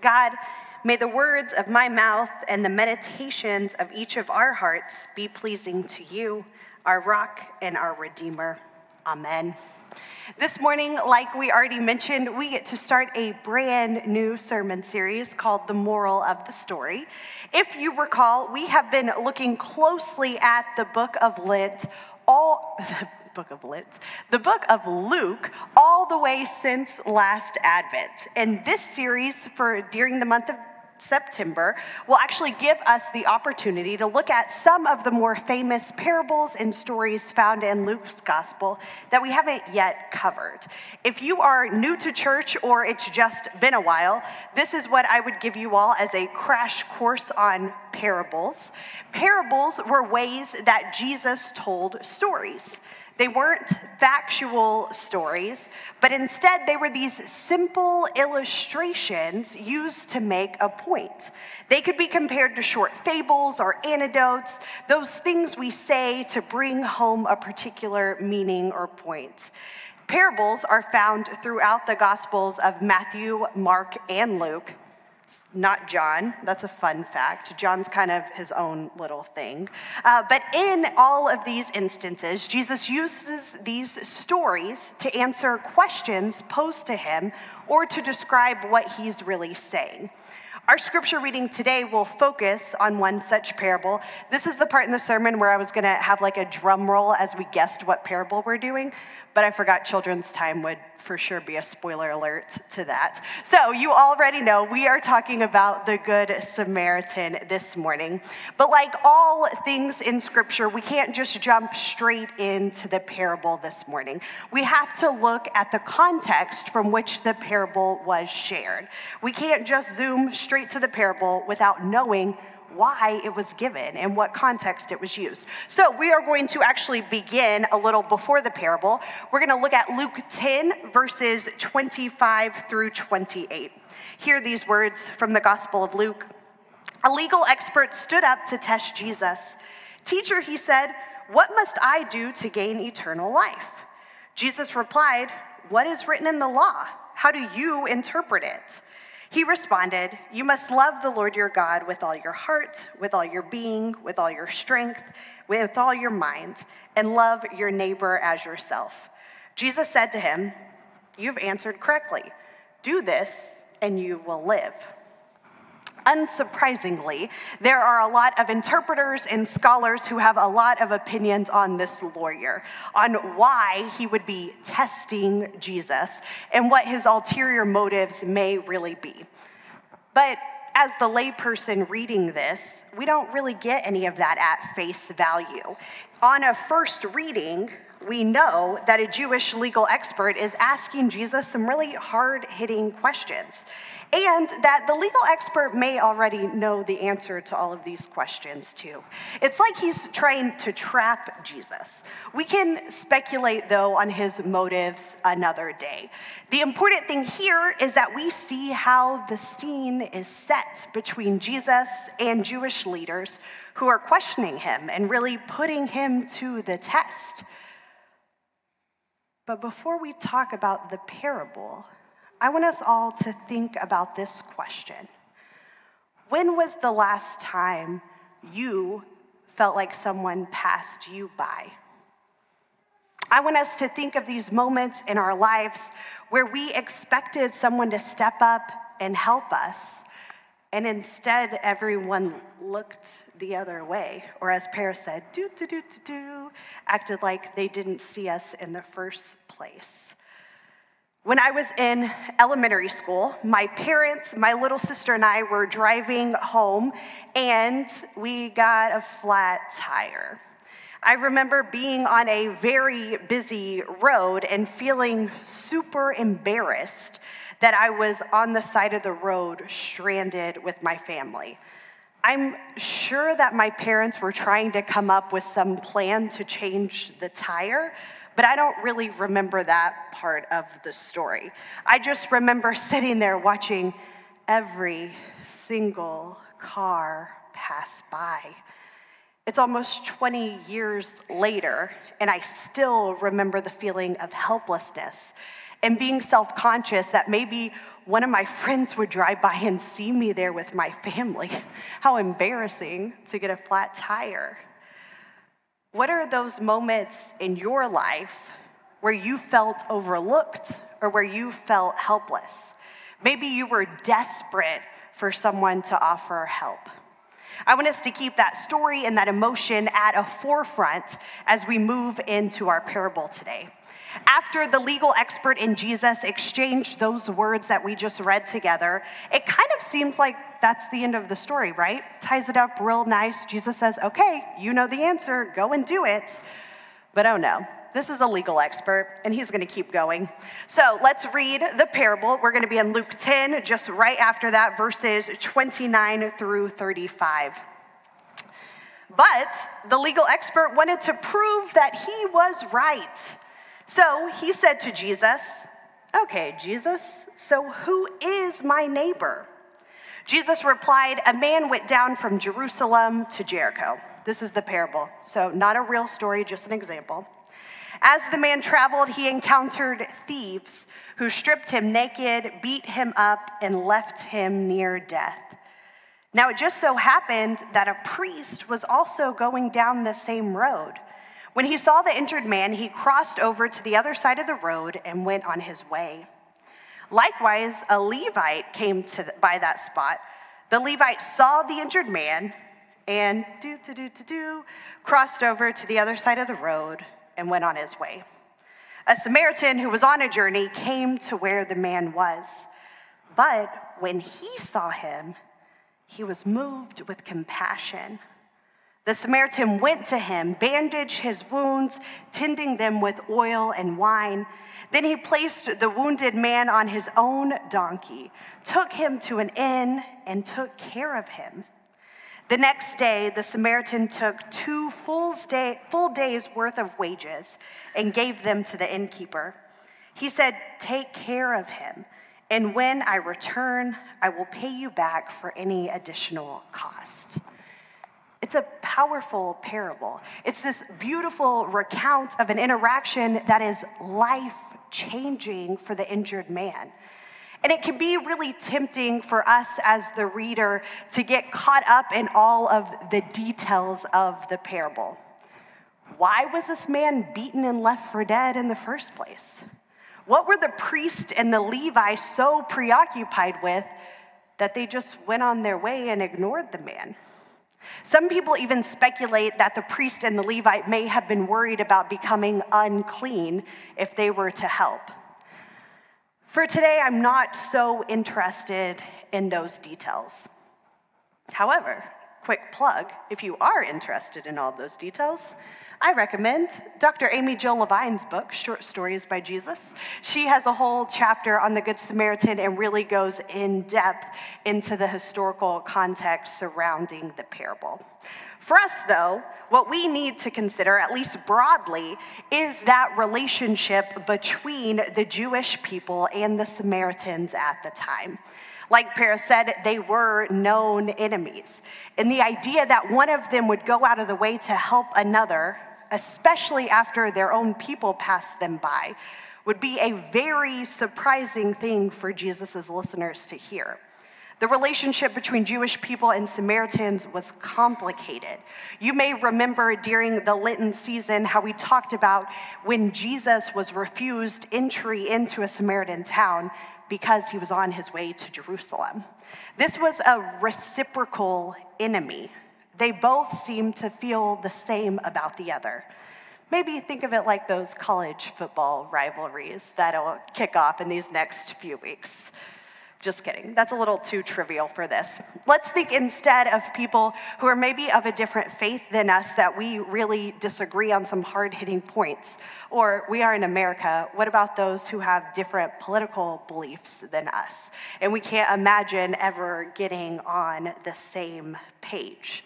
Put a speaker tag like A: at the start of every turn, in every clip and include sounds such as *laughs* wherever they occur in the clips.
A: God, may the words of my mouth and the meditations of each of our hearts be pleasing to you, our rock and our redeemer. Amen. This morning, like we already mentioned, we get to start a brand new sermon series called The Moral of the Story. If you recall, we have been looking closely at the book of Lent all *laughs* book of Lent, the book of Luke, all the way since last Advent. And this series for during the month of September will actually give us the opportunity to look at some of the more famous parables and stories found in Luke's gospel that we haven't yet covered. If you are new to church or it's just been a while, this is what I would give you all as a crash course on parables. Parables were ways that Jesus told stories. They weren't factual stories, but instead they were these simple illustrations used to make a point. They could be compared to short fables or anecdotes, those things we say to bring home a particular meaning or point. Parables are found throughout the Gospels of Matthew, Mark, and Luke not John. That's a fun fact. John's kind of his own little thing. Uh, but in all of these instances, Jesus uses these stories to answer questions posed to him or to describe what he's really saying. Our scripture reading today will focus on one such parable. This is the part in the sermon where I was going to have like a drum roll as we guessed what parable we're doing but I forgot children's time would for sure be a spoiler alert to that. So, you already know we are talking about the Good Samaritan this morning. But, like all things in Scripture, we can't just jump straight into the parable this morning. We have to look at the context from which the parable was shared. We can't just zoom straight to the parable without knowing why it was given and what context it was used. So we are going to actually begin a little before the parable. We're going to look at Luke 10, verses 25 through 28. Hear these words from the Gospel of Luke. A legal expert stood up to test Jesus. Teacher, he said, what must I do to gain eternal life? Jesus replied, What is written in the law? How do you interpret it? He responded, You must love the Lord your God with all your heart, with all your being, with all your strength, with all your mind, and love your neighbor as yourself. Jesus said to him, You've answered correctly. Do this, and you will live. Unsurprisingly, there are a lot of interpreters and scholars who have a lot of opinions on this lawyer, on why he would be testing Jesus and what his ulterior motives may really be. But as the layperson reading this, we don't really get any of that at face value. On a first reading, we know that a Jewish legal expert is asking Jesus some really hard hitting questions and that the legal expert may already know the answer to all of these questions too. It's like he's trying to trap Jesus. We can speculate, though, on his motives another day. The important thing here is that we see how the scene is set between Jesus and Jewish leaders who are questioning him and really putting him to the test. But before we talk about the parable, I want us all to think about this question When was the last time you felt like someone passed you by? I want us to think of these moments in our lives where we expected someone to step up and help us, and instead everyone looked the other way, or as Paris said, do, do, do, do, do, acted like they didn't see us in the first place. When I was in elementary school, my parents, my little sister, and I were driving home and we got a flat tire. I remember being on a very busy road and feeling super embarrassed that I was on the side of the road stranded with my family. I'm sure that my parents were trying to come up with some plan to change the tire, but I don't really remember that part of the story. I just remember *laughs* sitting there watching every single car pass by. It's almost 20 years later, and I still remember the feeling of helplessness and being self conscious that maybe one of my friends would drive by and see me there with my family. *laughs* How embarrassing to get a flat tire. What are those moments in your life where you felt overlooked or where you felt helpless? Maybe you were desperate for someone to offer help. I want us to keep that story and that emotion at a forefront as we move into our parable today. After the legal expert and Jesus exchanged those words that we just read together, it kind of seems like that's the end of the story, right? Ties it up real nice. Jesus says, okay, you know the answer, go and do it. But oh no, this is a legal expert, and he's going to keep going. So let's read the parable. We're going to be in Luke 10, just right after that, verses 29 through 35. But the legal expert wanted to prove that he was right. So he said to Jesus, Okay, Jesus, so who is my neighbor? Jesus replied, A man went down from Jerusalem to Jericho. This is the parable. So, not a real story, just an example. As the man traveled, he encountered thieves who stripped him naked, beat him up, and left him near death. Now, it just so happened that a priest was also going down the same road. When he saw the injured man, he crossed over to the other side of the road and went on his way. Likewise, a Levite came to, by that spot. The Levite saw the injured man and do, do, do, do, do, crossed over to the other side of the road and went on his way. A Samaritan who was on a journey came to where the man was. But when he saw him, he was moved with compassion. The Samaritan went to him, bandaged his wounds, tending them with oil and wine. Then he placed the wounded man on his own donkey, took him to an inn, and took care of him. The next day, the Samaritan took two full, day, full days' worth of wages and gave them to the innkeeper. He said, Take care of him, and when I return, I will pay you back for any additional cost. It's a powerful parable. It's this beautiful recount of an interaction that is life changing for the injured man. And it can be really tempting for us as the reader to get caught up in all of the details of the parable. Why was this man beaten and left for dead in the first place? What were the priest and the Levi so preoccupied with that they just went on their way and ignored the man? Some people even speculate that the priest and the Levite may have been worried about becoming unclean if they were to help. For today, I'm not so interested in those details. However, quick plug if you are interested in all those details, I recommend Dr. Amy Jill Levine's book, Short Stories by Jesus. She has a whole chapter on the Good Samaritan and really goes in depth into the historical context surrounding the parable. For us, though, what we need to consider, at least broadly, is that relationship between the Jewish people and the Samaritans at the time. Like Paris said, they were known enemies. And the idea that one of them would go out of the way to help another, especially after their own people passed them by, would be a very surprising thing for Jesus' listeners to hear. The relationship between Jewish people and Samaritans was complicated. You may remember during the Lenten season how we talked about when Jesus was refused entry into a Samaritan town because he was on his way to Jerusalem. This was a reciprocal enemy. They both seem to feel the same about the other. Maybe think of it like those college football rivalries that'll kick off in these next few weeks. Just kidding. That's a little too trivial for this. Let's think instead of people who are maybe of a different faith than us that we really disagree on some hard hitting points. Or we are in America. What about those who have different political beliefs than us? And we can't imagine ever getting on the same page.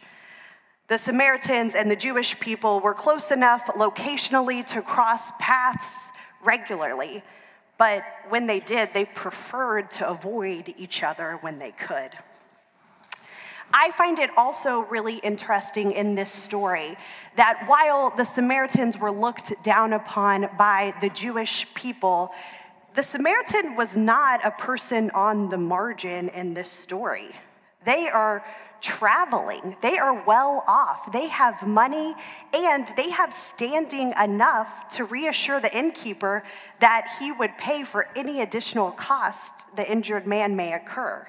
A: The Samaritans and the Jewish people were close enough locationally to cross paths regularly but when they did, they preferred to avoid each other when they could. I find it also really interesting in this story that while the Samaritans were looked down upon by the Jewish people, The Samaritan was not a person on the margin in this story. They are traveling, they are well off, they have money, and they have standing enough to reassure the innkeeper that he would pay for any additional cost the injured man may incur.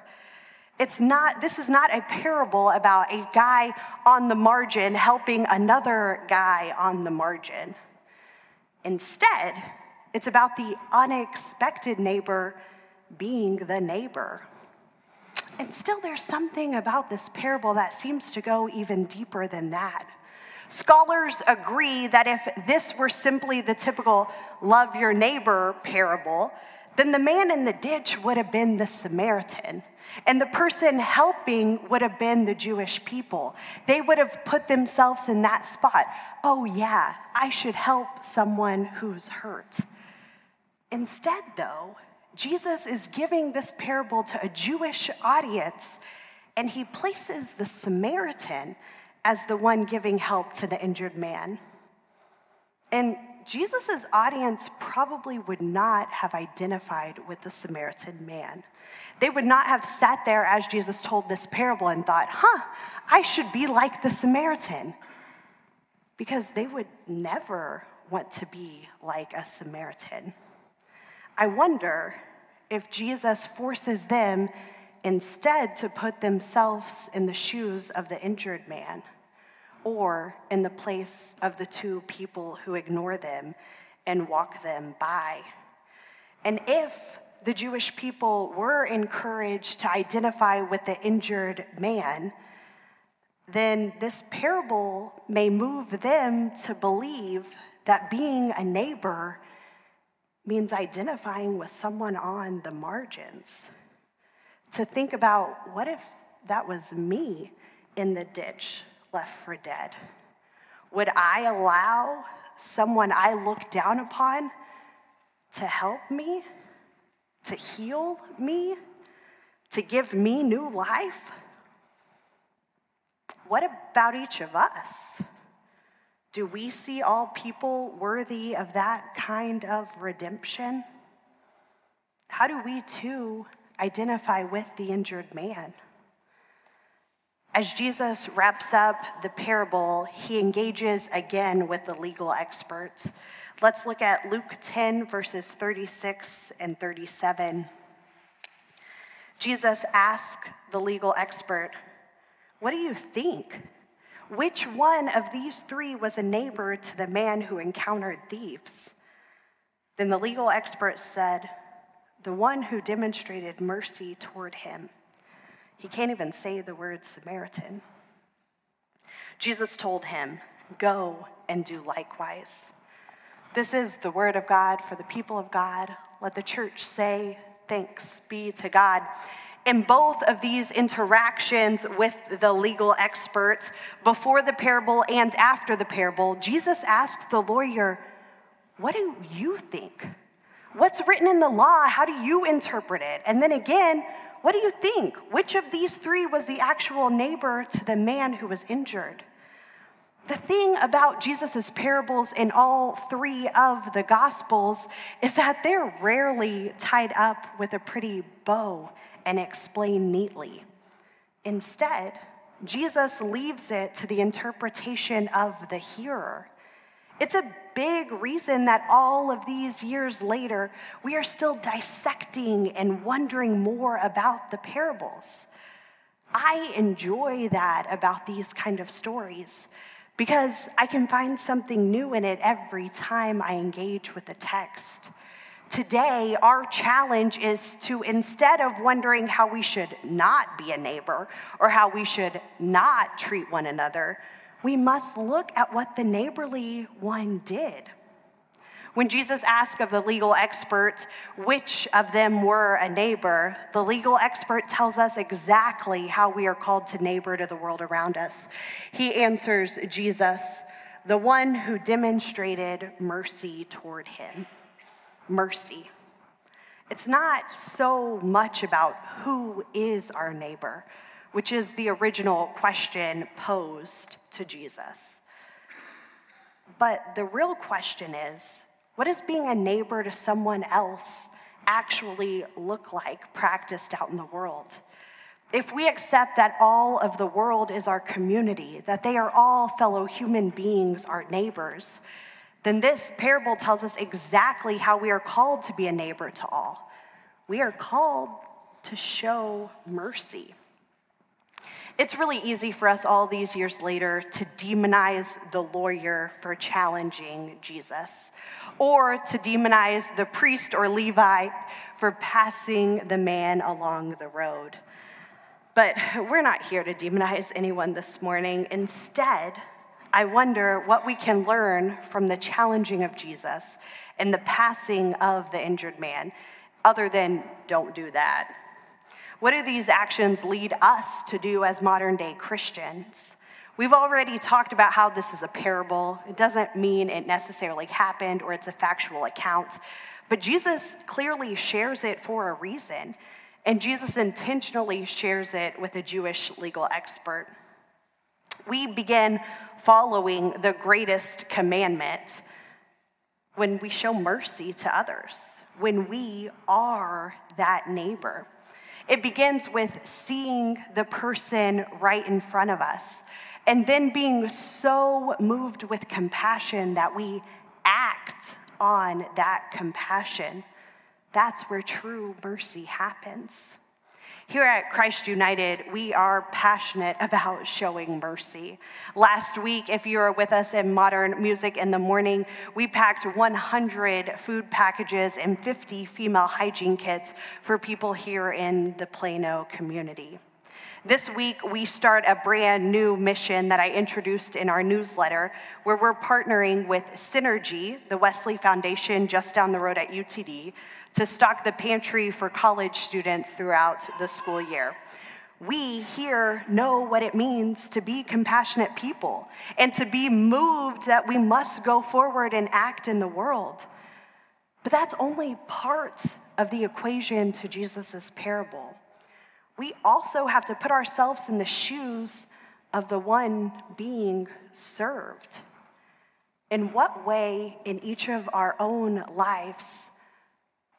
A: It's not, this is not a parable about a guy on the margin helping another guy on the margin. Instead, it's about the unexpected neighbor being the neighbor. And still, there's something about this parable that seems to go even deeper than that. Scholars agree that if this were simply the typical love your neighbor parable, then the man in the ditch would have been the Samaritan. And the person helping would have been the Jewish people. They would have put themselves in that spot. Oh, yeah, I should help someone who's hurt. Instead, though, Jesus is giving this parable to a Jewish audience, and he places the Samaritan as the one giving help to the injured man. And Jesus' audience probably would not have identified with the Samaritan man. They would not have sat there as Jesus told this parable and thought, huh, I should be like the Samaritan. Because they would never want to be like a Samaritan. I wonder if Jesus forces them instead to put themselves in the shoes of the injured man or in the place of the two people who ignore them and walk them by. And if the Jewish people were encouraged to identify with the injured man, then this parable may move them to believe that being a neighbor means identifying with someone on the margins. To think about what if that was me in the ditch left for dead? Would I allow someone I look down upon to help me, to heal me, to give me new life? What about each of us? Do we see all people worthy of that kind of redemption? How do we too identify with the injured man? As Jesus wraps up the parable, he engages again with the legal experts. Let's look at Luke 10, verses 36 and 37. Jesus asks the legal expert, What do you think? Which one of these three was a neighbor to the man who encountered thieves? Then the legal expert said, The one who demonstrated mercy toward him. He can't even say the word Samaritan. Jesus told him, Go and do likewise. This is the word of God for the people of God. Let the church say, Thanks be to God in both of these interactions with the legal expert, before the parable and after the parable, Jesus asked the lawyer, What do you think? What's written in the law? How do you interpret it? And then again, what do you think? Which of these three was the actual neighbor to the man who was injured? The thing about Jesus' parables in all three of the Gospels is that they're rarely tied up with a pretty bow and explained neatly. Instead, Jesus leaves it to the interpretation of the hearer. It's a big reason that all of these years later, we are still dissecting and wondering more about the parables. I enjoy that about these kind of stories because I can find something new in it every time I engage with the text. Today, our challenge is to instead of wondering how we should not be a neighbor or how we should not treat one another, we must look at what the neighborly one did. When Jesus asked of the legal expert which of them were a neighbor, the legal expert tells us exactly how we are called to neighbor to the world around us. He answers Jesus, the one who demonstrated mercy toward him. Mercy. It's not so much about who is our neighbor, which is the original question posed to Jesus. But the real question is what does being a neighbor to someone else actually look like practiced out in the world? If we accept that all of the world is our community, that they are all fellow human beings, our neighbors, then this parable tells us exactly how we are called to be a neighbor to all. We are called to show mercy. It's really easy for us all these years later to demonize the lawyer for challenging Jesus, or to demonize the priest or Levite for passing the man along the road. But we're not here to demonize anyone this morning. Instead, I wonder what we can learn from the challenging of Jesus and the passing of the injured man, other than don't do that. What do these actions lead us to do as modern day Christians? We've already talked about how this is a parable. It doesn't mean it necessarily happened or it's a factual account, but Jesus clearly shares it for a reason. And Jesus intentionally shares it with a Jewish legal expert. We begin following the greatest commandment when we show mercy to others, when we are that neighbor. It begins with seeing the person right in front of us and then being so moved with compassion that we act on that compassion. That's where true mercy happens. Here at Christ United, we are passionate about showing mercy. Last week, if you were with us in Modern Music in the Morning, we packed 100 food packages and 50 female hygiene kits for people here in the Plano community. This week, we start a brand new mission that I introduced in our newsletter, where we're partnering with Synergy, the Wesley Foundation just down the road at UTD, to stock the pantry for college students throughout the school year. We here know what it means to be compassionate people and to be moved that we must go forward and act in the world. But that's only part of the equation to Jesus' parable. We also have to put ourselves in the shoes of the one being served. In what way, in each of our own lives,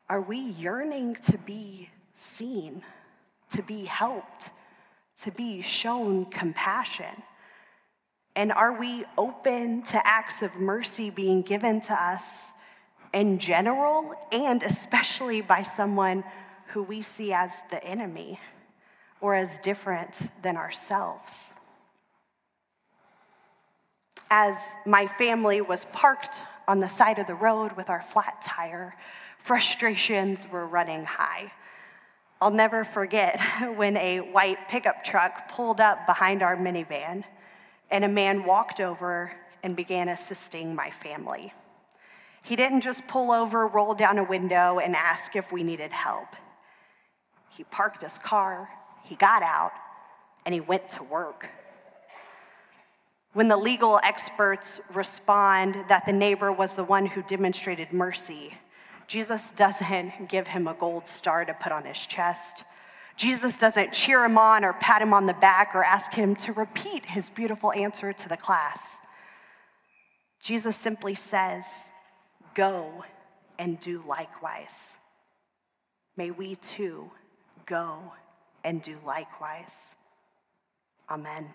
A: are we yearning to be seen, to be helped, to be shown compassion? And are we open to acts of mercy being given to us in general and especially by someone who we see as the enemy or as different than ourselves? As my family was parked on the side of the road with our flat tire, frustrations were running high. I'll never forget *laughs* when a white pickup truck pulled up behind our minivan and a man walked over and began assisting my family. He didn't just pull over, roll down a window, and ask if we needed help. He parked his car, he got out, and he went to work. When the legal experts respond that the neighbor was the one who demonstrated mercy, Jesus doesn't give him a gold star to put on his chest. Jesus doesn't cheer him on or pat him on the back or ask him to repeat his beautiful answer to the class. Jesus simply says, Go and do likewise. May we too go and do likewise. Amen.